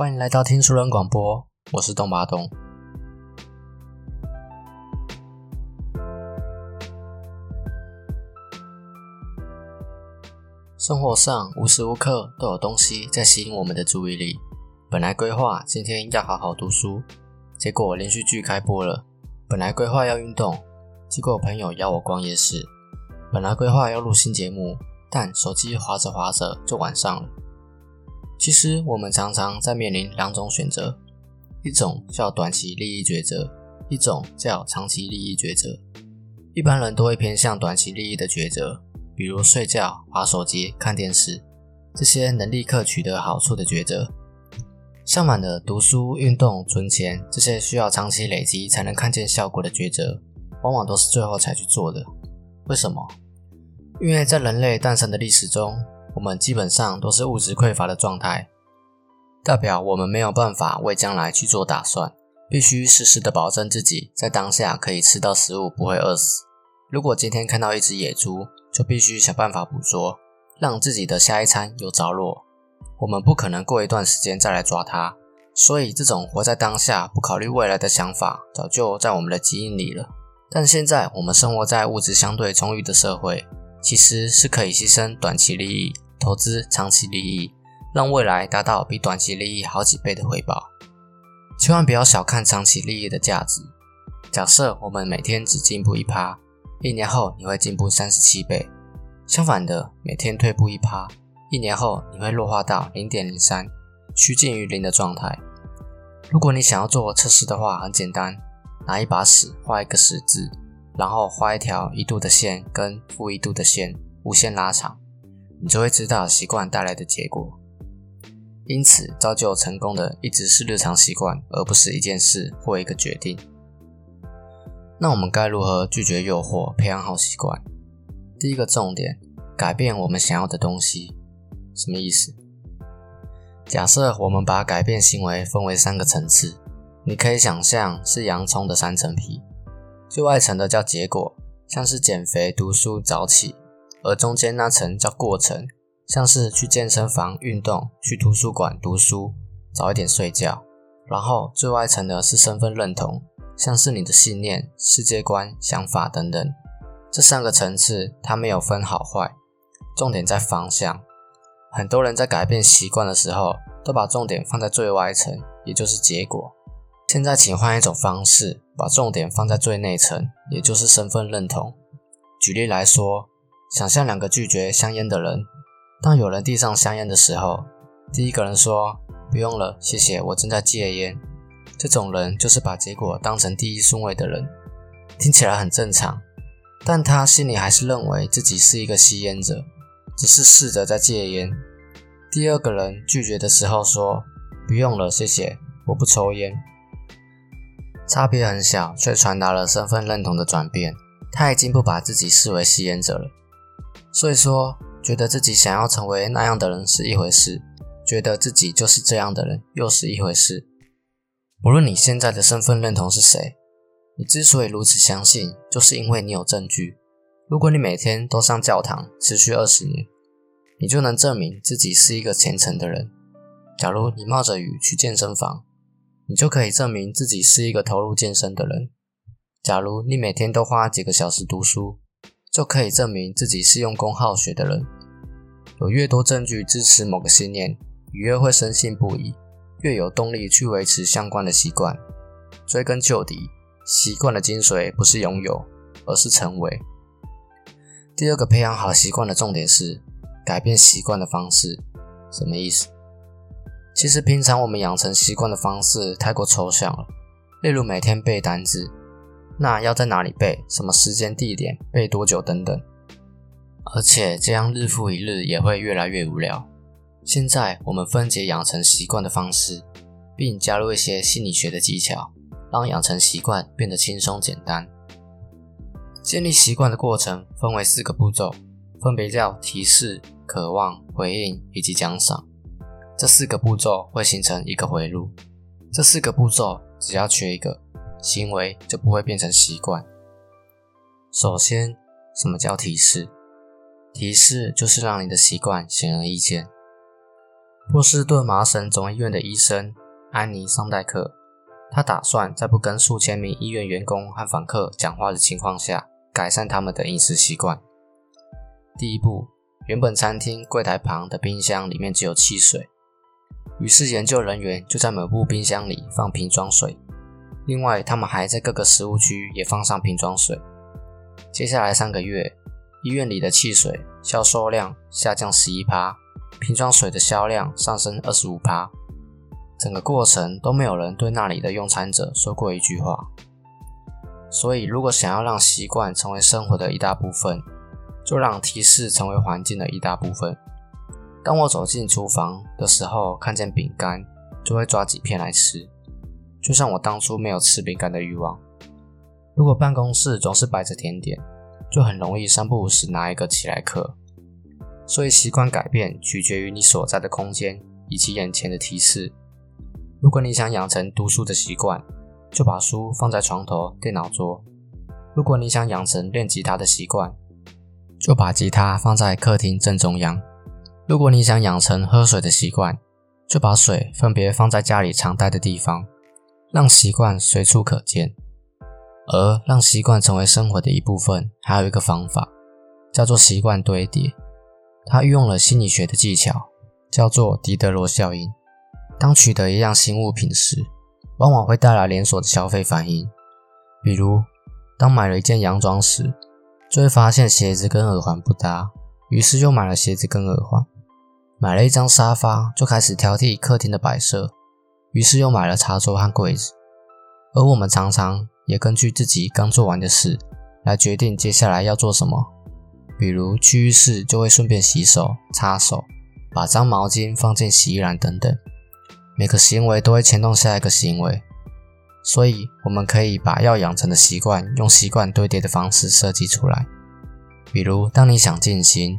欢迎来到听书人广播，我是东巴东。生活上无时无刻都有东西在吸引我们的注意力。本来规划今天要好好读书，结果连续剧开播了；本来规划要运动，结果朋友邀我逛夜市；本来规划要录新节目，但手机滑着滑着就晚上了。其实我们常常在面临两种选择，一种叫短期利益抉择，一种叫长期利益抉择。一般人都会偏向短期利益的抉择，比如睡觉、滑手机、看电视，这些能立刻取得好处的抉择。相反的，读书、运动、存钱这些需要长期累积才能看见效果的抉择，往往都是最后才去做的。为什么？因为在人类诞生的历史中，我们基本上都是物质匮乏的状态，代表我们没有办法为将来去做打算，必须时时的保证自己在当下可以吃到食物，不会饿死。如果今天看到一只野猪，就必须想办法捕捉，让自己的下一餐有着落。我们不可能过一段时间再来抓它，所以这种活在当下、不考虑未来的想法，早就在我们的基因里了。但现在我们生活在物质相对充裕的社会，其实是可以牺牲短期利益，投资长期利益，让未来达到比短期利益好几倍的回报。千万不要小看长期利益的价值。假设我们每天只进步一趴，一年后你会进步三十七倍。相反的，每天退步一趴。一年后，你会弱化到零点零三，趋近于零的状态。如果你想要做测试的话，很简单，拿一把尺画一个十字，然后画一条一度的线跟负一度的线，无限拉长，你就会知道习惯带来的结果。因此，造就成功的一直是日常习惯，而不是一件事或一个决定。那我们该如何拒绝诱惑，培养好习惯？第一个重点，改变我们想要的东西。什么意思？假设我们把改变行为分为三个层次，你可以想象是洋葱的三层皮，最外层的叫结果，像是减肥、读书、早起；而中间那层叫过程，像是去健身房运动、去图书馆读书、早一点睡觉；然后最外层的是身份认同，像是你的信念、世界观、想法等等。这三个层次它没有分好坏，重点在方向。很多人在改变习惯的时候，都把重点放在最外层，也就是结果。现在，请换一种方式，把重点放在最内层，也就是身份认同。举例来说，想象两个拒绝香烟的人，当有人递上香烟的时候，第一个人说：“不用了，谢谢，我正在戒烟。”这种人就是把结果当成第一顺位的人，听起来很正常，但他心里还是认为自己是一个吸烟者。只是试着在戒烟。第二个人拒绝的时候说：“不用了，谢谢，我不抽烟。”差别很小，却传达了身份认同的转变。他已经不把自己视为吸烟者了。所以说，觉得自己想要成为那样的人是一回事，觉得自己就是这样的人又是一回事。无论你现在的身份认同是谁，你之所以如此相信，就是因为你有证据。如果你每天都上教堂，持续二十年，你就能证明自己是一个虔诚的人。假如你冒着雨去健身房，你就可以证明自己是一个投入健身的人。假如你每天都花几个小时读书，就可以证明自己是用功好学的人。有越多证据支持某个信念，你越会深信不疑，越有动力去维持相关的习惯。追根究底，习惯的精髓不是拥有，而是成为。第二个培养好习惯的重点是改变习惯的方式，什么意思？其实平常我们养成习惯的方式太过抽象了，例如每天背单字，那要在哪里背？什么时间地点？背多久？等等。而且这样日复一日也会越来越无聊。现在我们分解养成习惯的方式，并加入一些心理学的技巧，让养成习惯变得轻松简单。建立习惯的过程分为四个步骤，分别叫提示、渴望、回应以及奖赏。这四个步骤会形成一个回路。这四个步骤只要缺一个，行为就不会变成习惯。首先，什么叫提示？提示就是让你的习惯显而易见。波士顿麻省总医院的医生安妮·桑代克，他打算在不跟数千名医院员工和访客讲话的情况下，改善他们的饮食习惯。第一步，原本餐厅柜台旁的冰箱里面只有汽水，于是研究人员就在每部冰箱里放瓶装水。另外，他们还在各个食物区也放上瓶装水。接下来三个月，医院里的汽水销售量下降十一趴，瓶装水的销量上升二十五趴。整个过程都没有人对那里的用餐者说过一句话。所以，如果想要让习惯成为生活的一大部分，就让提示成为环境的一大部分。当我走进厨房的时候，看见饼干，就会抓几片来吃，就像我当初没有吃饼干的欲望。如果办公室总是摆着甜点，就很容易三不五时拿一个起来嗑。所以，习惯改变取决于你所在的空间以及眼前的提示。如果你想养成读书的习惯，就把书放在床头、电脑桌；如果你想养成练吉他的习惯，就把吉他放在客厅正中央；如果你想养成喝水的习惯，就把水分别放在家里常待的地方，让习惯随处可见。而让习惯成为生活的一部分，还有一个方法，叫做习惯堆叠。它运用了心理学的技巧，叫做狄德罗效应。当取得一样新物品时，往往会带来连锁的消费反应。比如，当买了一件洋装时，就会发现鞋子跟耳环不搭，于是又买了鞋子跟耳环；买了一张沙发，就开始挑剔客厅的摆设，于是又买了茶桌和柜子。而我们常常也根据自己刚做完的事来决定接下来要做什么，比如去浴室就会顺便洗手、擦手，把脏毛巾放进洗衣篮等等。每个行为都会牵动下一个行为，所以我们可以把要养成的习惯用习惯堆叠的方式设计出来。比如，当你想静心，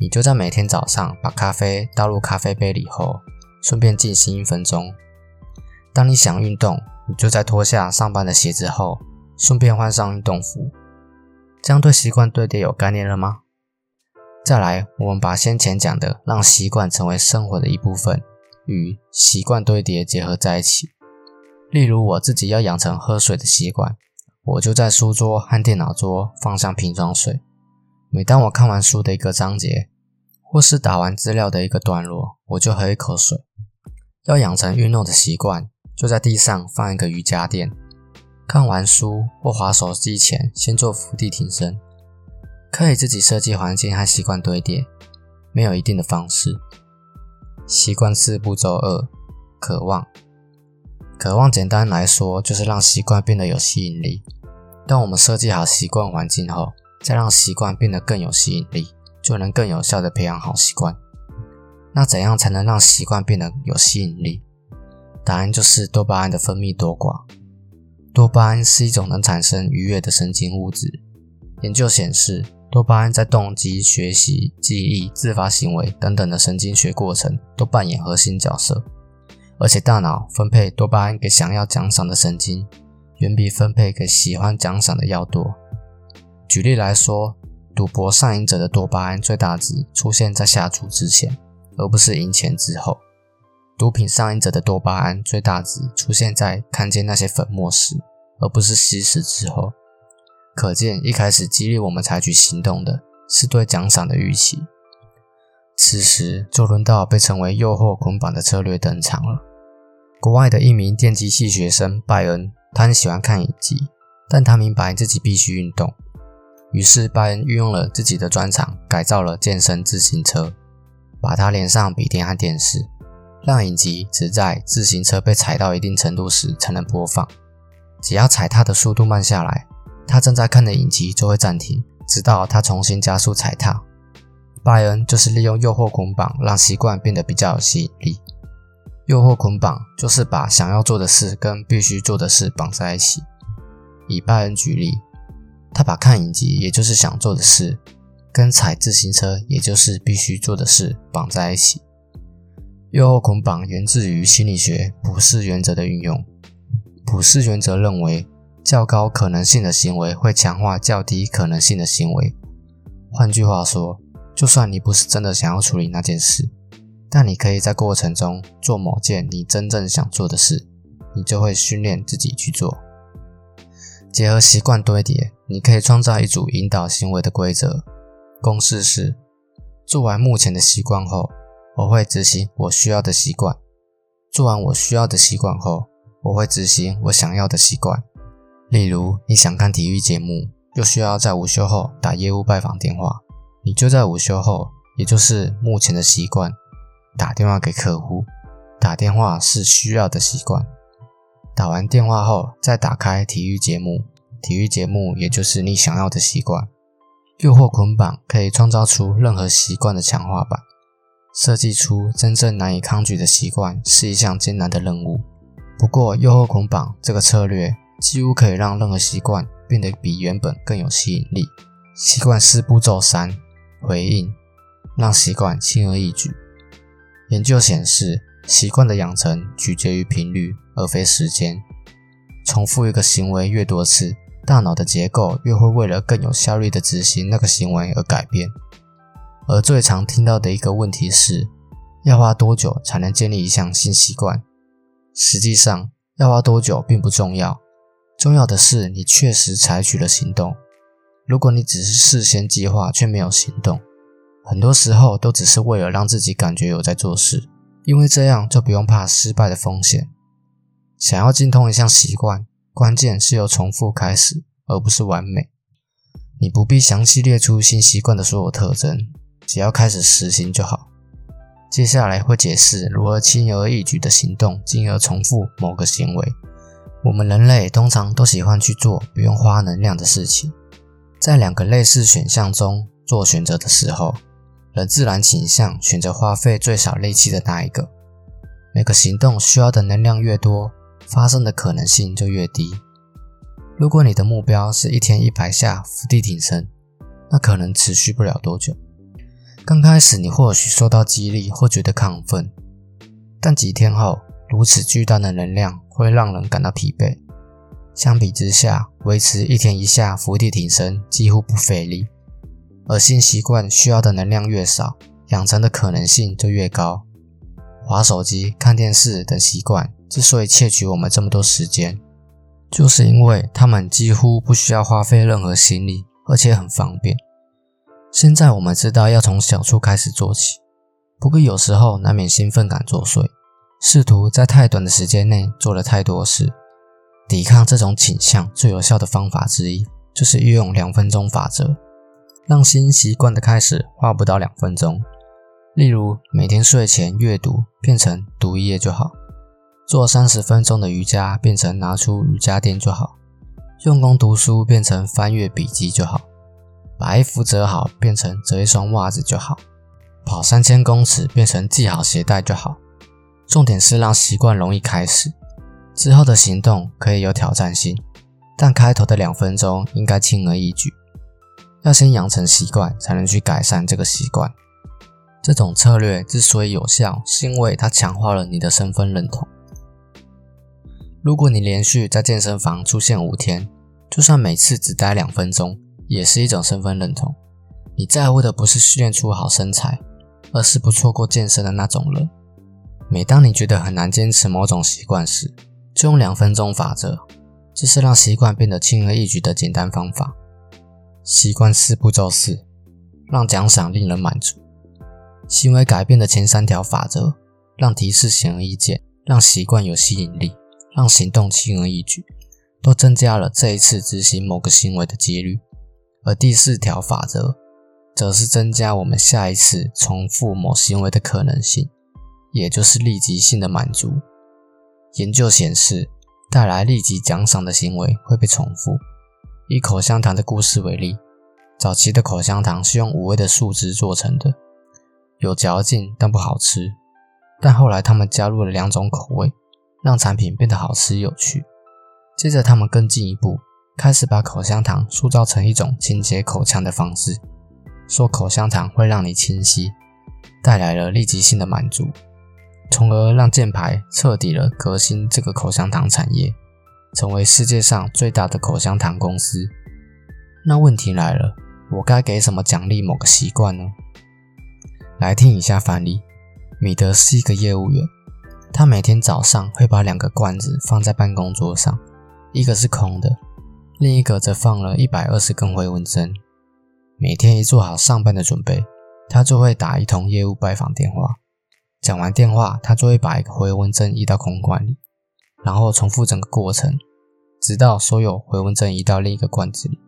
你就在每天早上把咖啡倒入咖啡杯里后，顺便静心一分钟。当你想运动，你就在脱下上班的鞋子后，顺便换上运动服。这样对习惯堆叠有概念了吗？再来，我们把先前讲的让习惯成为生活的一部分。与习惯堆叠结合在一起。例如，我自己要养成喝水的习惯，我就在书桌和电脑桌放上瓶装水。每当我看完书的一个章节，或是打完资料的一个段落，我就喝一口水。要养成运动的习惯，就在地上放一个瑜伽垫。看完书或滑手机前，先做伏地挺身。可以自己设计环境和习惯堆叠，没有一定的方式。习惯四步骤二：渴望。渴望简单来说，就是让习惯变得有吸引力。当我们设计好习惯环境后，再让习惯变得更有吸引力，就能更有效地培养好习惯。那怎样才能让习惯变得有吸引力？答案就是多巴胺的分泌多寡。多巴胺是一种能产生愉悦的神经物质。研究显示，多巴胺在动机、学习、记忆、自发行为等等的神经学过程都扮演核心角色，而且大脑分配多巴胺给想要奖赏的神经，远比分配给喜欢奖赏的要多。举例来说，赌博上瘾者的多巴胺最大值出现在下注之前，而不是赢钱之后；毒品上瘾者的多巴胺最大值出现在看见那些粉末时，而不是吸食之后。可见，一开始激励我们采取行动的是对奖赏的预期。此时就轮到被称为“诱惑捆绑”的策略登场了。国外的一名电机系学生拜恩，他很喜欢看影集，但他明白自己必须运动。于是，拜恩运用了自己的专长，改造了健身自行车，把它连上笔电和电视，让影集只在自行车被踩到一定程度时才能播放。只要踩踏的速度慢下来，他正在看的影集就会暂停，直到他重新加速踩踏。拜恩就是利用诱惑捆绑，让习惯变得比较有吸引力。诱惑捆绑就是把想要做的事跟必须做的事绑在一起。以拜恩举例，他把看影集，也就是想做的事，跟踩自行车，也就是必须做的事绑在一起。诱惑捆绑源自于心理学普世原则的运用。普世原则认为，较高可能性的行为会强化较低可能性的行为。换句话说，就算你不是真的想要处理那件事，但你可以在过程中做某件你真正想做的事，你就会训练自己去做。结合习惯堆叠，你可以创造一组引导行为的规则。公式是：做完目前的习惯后，我会执行我需要的习惯；做完我需要的习惯后，我会执行我想要的习惯。例如，你想看体育节目，又需要在午休后打业务拜访电话，你就在午休后，也就是目前的习惯。打电话给客户，打电话是需要的习惯。打完电话后，再打开体育节目，体育节目也就是你想要的习惯。诱惑捆绑可以创造出任何习惯的强化版。设计出真正难以抗拒的习惯是一项艰难的任务。不过，诱惑捆绑这个策略几乎可以让任何习惯变得比原本更有吸引力。习惯四步骤三：回应，让习惯轻而易举。研究显示，习惯的养成取决于频率，而非时间。重复一个行为越多次，大脑的结构越会为了更有效率的执行那个行为而改变。而最常听到的一个问题是，要花多久才能建立一项新习惯？实际上，要花多久并不重要，重要的是你确实采取了行动。如果你只是事先计划却没有行动，很多时候都只是为了让自己感觉有在做事，因为这样就不用怕失败的风险。想要精通一项习惯，关键是由重复开始，而不是完美。你不必详细列出新习惯的所有特征，只要开始实行就好。接下来会解释如何轻而易举的行动，进而重复某个行为。我们人类通常都喜欢去做不用花能量的事情，在两个类似选项中做选择的时候。人自然倾向选择花费最少力气的那一个。每个行动需要的能量越多，发生的可能性就越低。如果你的目标是一天一百下伏地挺身，那可能持续不了多久。刚开始你或许受到激励或觉得亢奋，但几天后，如此巨大的能量会让人感到疲惫。相比之下，维持一天一下伏地挺身几乎不费力。而新习惯需要的能量越少，养成的可能性就越高。滑手机、看电视等习惯之所以窃取我们这么多时间，就是因为他们几乎不需要花费任何心力，而且很方便。现在我们知道要从小处开始做起，不过有时候难免兴奋感作祟，试图在太短的时间内做了太多事。抵抗这种倾向最有效的方法之一，就是运用两分钟法则。让新习惯的开始花不到两分钟，例如每天睡前阅读变成读一页就好，做三十分钟的瑜伽变成拿出瑜伽垫就好，用功读书变成翻阅笔记就好，把衣服折好变成折一双袜子就好，跑三千公尺变成系好鞋带就好。重点是让习惯容易开始，之后的行动可以有挑战性，但开头的两分钟应该轻而易举。要先养成习惯，才能去改善这个习惯。这种策略之所以有效，是因为它强化了你的身份认同。如果你连续在健身房出现五天，就算每次只待两分钟，也是一种身份认同。你在乎的不是训练出好身材，而是不错过健身的那种人。每当你觉得很难坚持某种习惯时，就用两分钟法则，这是让习惯变得轻而易举的简单方法。习惯四步骤四，让奖赏令人满足。行为改变的前三条法则，让提示显而易见，让习惯有吸引力，让行动轻而易举，都增加了这一次执行某个行为的几率。而第四条法则，则是增加我们下一次重复某行为的可能性，也就是立即性的满足。研究显示，带来立即奖赏的行为会被重复。以口香糖的故事为例，早期的口香糖是用五味的树枝做成的，有嚼劲但不好吃。但后来他们加入了两种口味，让产品变得好吃有趣。接着他们更进一步，开始把口香糖塑造成一种清洁口腔的方式，说口香糖会让你清晰，带来了立即性的满足，从而让箭牌彻底了革新这个口香糖产业。成为世界上最大的口香糖公司。那问题来了，我该给什么奖励某个习惯呢？来听一下范例：米德是一个业务员，他每天早上会把两个罐子放在办公桌上，一个是空的，另一个则放了一百二十根回纹针。每天一做好上班的准备，他就会打一通业务拜访电话。讲完电话，他就会把一个回纹针移到空罐里，然后重复整个过程，直到所有回纹针移到另一个罐子里。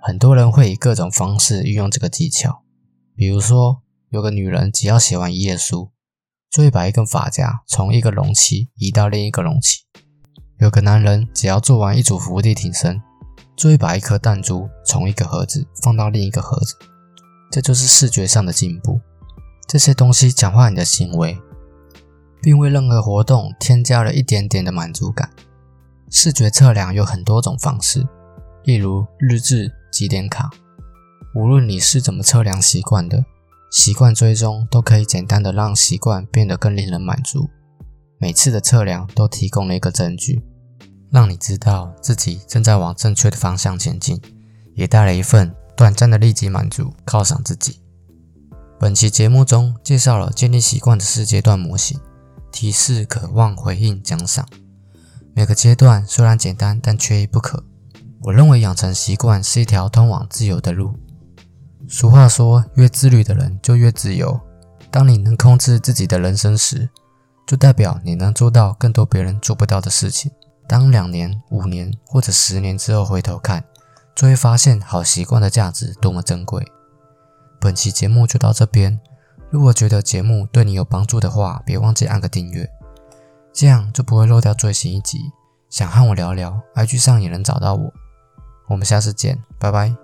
很多人会以各种方式运用这个技巧，比如说，有个女人只要写完一页书，就会把一根发夹从一个容器移到另一个容器；有个男人只要做完一组伏地挺身，就会把一颗弹珠从一个盒子放到另一个盒子。这就是视觉上的进步。这些东西强化你的行为，并为任何活动添加了一点点的满足感。视觉测量有很多种方式，例如日志、几点卡。无论你是怎么测量习惯的，习惯追踪都可以简单的让习惯变得更令人满足。每次的测量都提供了一个证据，让你知道自己正在往正确的方向前进，也带来一份短暂的立即满足，犒赏自己。本期节目中介绍了建立习惯的四阶段模型：提示、渴望、回应、奖赏。每个阶段虽然简单，但缺一不可。我认为养成习惯是一条通往自由的路。俗话说，越自律的人就越自由。当你能控制自己的人生时，就代表你能做到更多别人做不到的事情。当两年、五年或者十年之后回头看，就会发现好习惯的价值多么珍贵。本期节目就到这边。如果觉得节目对你有帮助的话，别忘记按个订阅，这样就不会漏掉最新一集。想和我聊聊，IG 上也能找到我。我们下次见，拜拜。